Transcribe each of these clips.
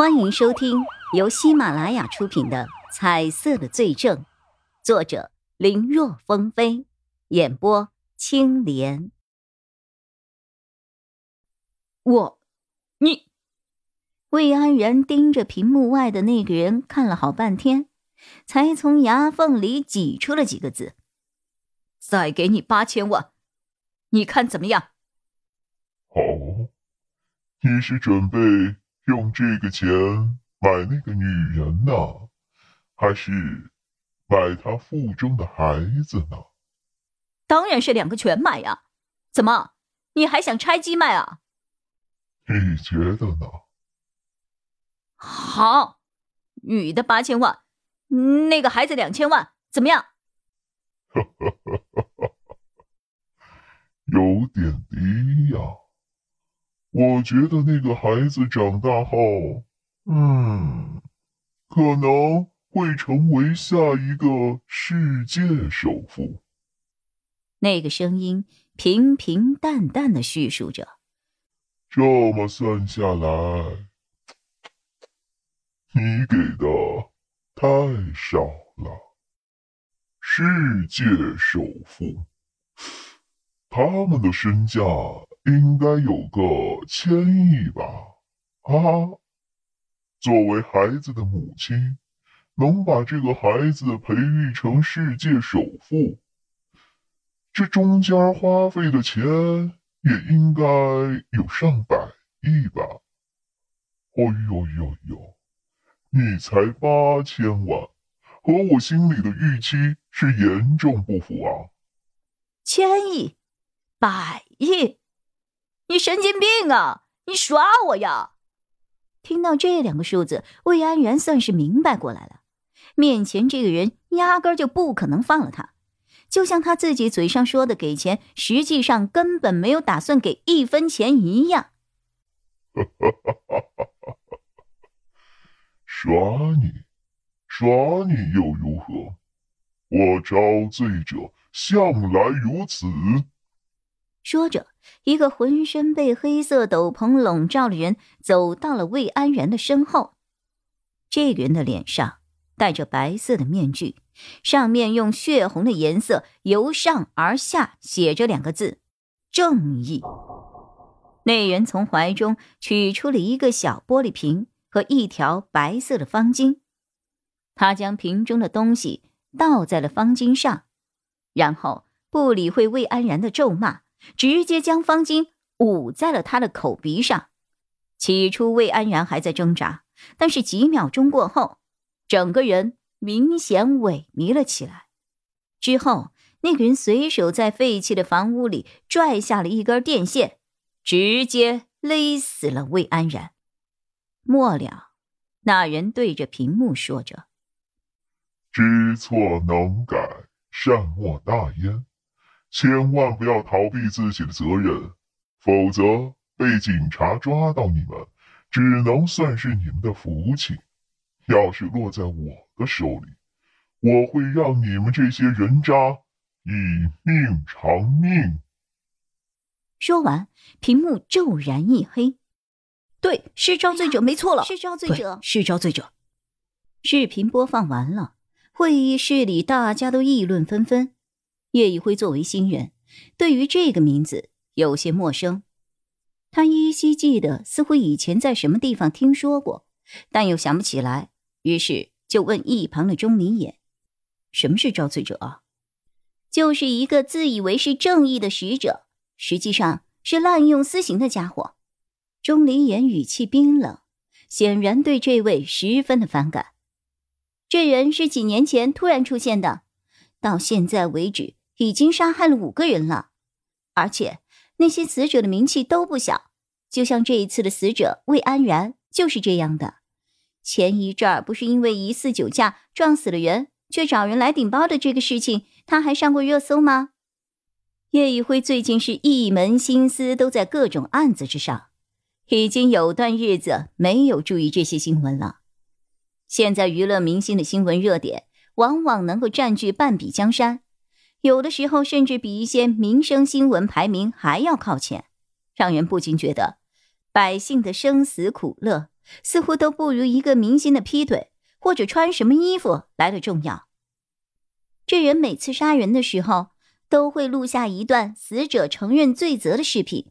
欢迎收听由喜马拉雅出品的《彩色的罪证》，作者林若风飞，演播青莲。我，你，魏安然盯着屏幕外的那个人看了好半天，才从牙缝里挤出了几个字：“再给你八千万，你看怎么样？”好，你是准备？用这个钱买那个女人呢，还是买她腹中的孩子呢？当然是两个全买呀！怎么，你还想拆机卖啊？你觉得呢？好，女的八千万，那个孩子两千万，怎么样？有点低呀。我觉得那个孩子长大后，嗯，可能会成为下一个世界首富。那个声音平平淡淡的叙述着。这么算下来，你给的太少了。世界首富，他们的身价。应该有个千亿吧？啊，作为孩子的母亲，能把这个孩子培育成世界首富，这中间花费的钱也应该有上百亿吧？哦呦呦呦，你才八千万，和我心里的预期是严重不符啊！千亿，百亿。你神经病啊！你耍我呀！听到这两个数字，魏安然算是明白过来了。面前这个人压根就不可能放了他，就像他自己嘴上说的给钱，实际上根本没有打算给一分钱一样。哈 耍你，耍你又如何？我招罪者向来如此。说着，一个浑身被黑色斗篷笼罩的人走到了魏安然的身后。这个人的脸上戴着白色的面具，上面用血红的颜色由上而下写着两个字：“正义。”那人从怀中取出了一个小玻璃瓶和一条白色的方巾，他将瓶中的东西倒在了方巾上，然后不理会魏安然的咒骂。直接将方巾捂在了他的口鼻上。起初，魏安然还在挣扎，但是几秒钟过后，整个人明显萎靡了起来。之后，那个人随手在废弃的房屋里拽下了一根电线，直接勒死了魏安然。末了，那人对着屏幕说着：“知错能改，善莫大焉。”千万不要逃避自己的责任，否则被警察抓到你们，只能算是你们的福气。要是落在我的手里，我会让你们这些人渣以命偿命。说完，屏幕骤然一黑。对，是招罪者，没错了，是招罪者，是招罪者。视频播放完了，会议室里大家都议论纷纷。叶一辉作为新人，对于这个名字有些陌生。他依稀记得，似乎以前在什么地方听说过，但又想不起来，于是就问一旁的钟离眼：“什么是招罪者啊？”“就是一个自以为是正义的使者，实际上是滥用私刑的家伙。”钟离眼语气冰冷，显然对这位十分的反感。这人是几年前突然出现的，到现在为止。已经杀害了五个人了，而且那些死者的名气都不小，就像这一次的死者魏安然就是这样的。前一阵儿不是因为疑似酒驾撞死了人，却找人来顶包的这个事情，他还上过热搜吗？叶一辉最近是一门心思都在各种案子之上，已经有段日子没有注意这些新闻了。现在娱乐明星的新闻热点，往往能够占据半壁江山。有的时候甚至比一些民生新闻排名还要靠前，让人不禁觉得，百姓的生死苦乐似乎都不如一个明星的劈腿或者穿什么衣服来的重要。这人每次杀人的时候都会录下一段死者承认罪责的视频，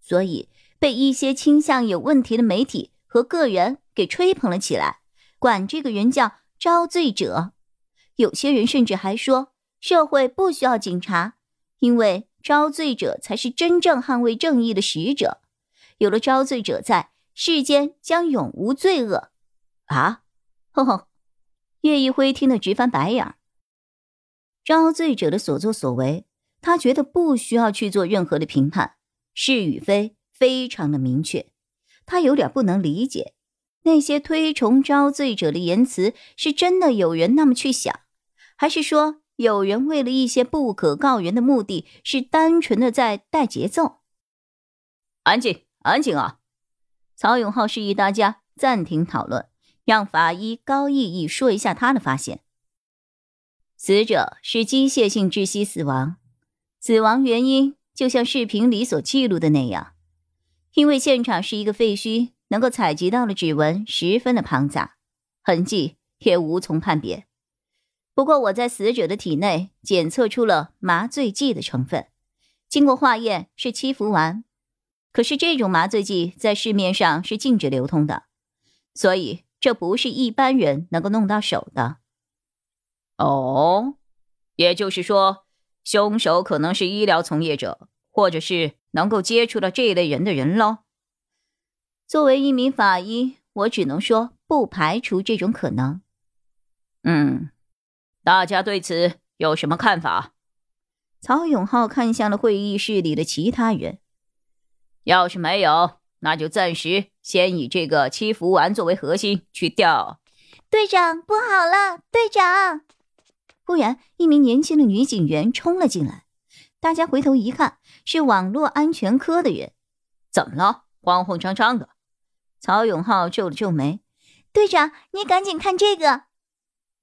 所以被一些倾向有问题的媒体和个人给吹捧了起来，管这个人叫“招罪者”。有些人甚至还说，社会不需要警察，因为招罪者才是真正捍卫正义的使者。有了招罪者在，世间将永无罪恶。啊，哼哼！叶一辉听得直翻白眼。招罪者的所作所为，他觉得不需要去做任何的评判，是与非非常的明确。他有点不能理解，那些推崇招罪者的言辞，是真的有人那么去想，还是说有人为了一些不可告人的目的，是单纯的在带节奏？安静，安静啊！曹永浩示意大家暂停讨论，让法医高毅毅说一下他的发现。死者是机械性窒息死亡，死亡原因就像视频里所记录的那样，因为现场是一个废墟，能够采集到的指纹十分的庞杂，痕迹也无从判别。不过我在死者的体内检测出了麻醉剂的成分，经过化验是七氟烷，可是这种麻醉剂在市面上是禁止流通的，所以这不是一般人能够弄到手的。哦，也就是说，凶手可能是医疗从业者，或者是能够接触到这一类人的人喽。作为一名法医，我只能说不排除这种可能。嗯，大家对此有什么看法？曹永浩看向了会议室里的其他人。要是没有，那就暂时先以这个七福丸作为核心去调。队长，不好了，队长！忽然，一名年轻的女警员冲了进来，大家回头一看，是网络安全科的人。怎么了？慌慌张张的。曹永浩皱了皱眉：“队长，你赶紧看这个。”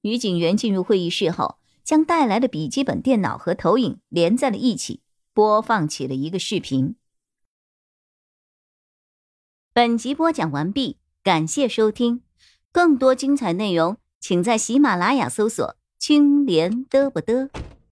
女警员进入会议室后，将带来的笔记本电脑和投影连在了一起，播放起了一个视频。本集播讲完毕，感谢收听，更多精彩内容，请在喜马拉雅搜索。青莲嘚不嘚。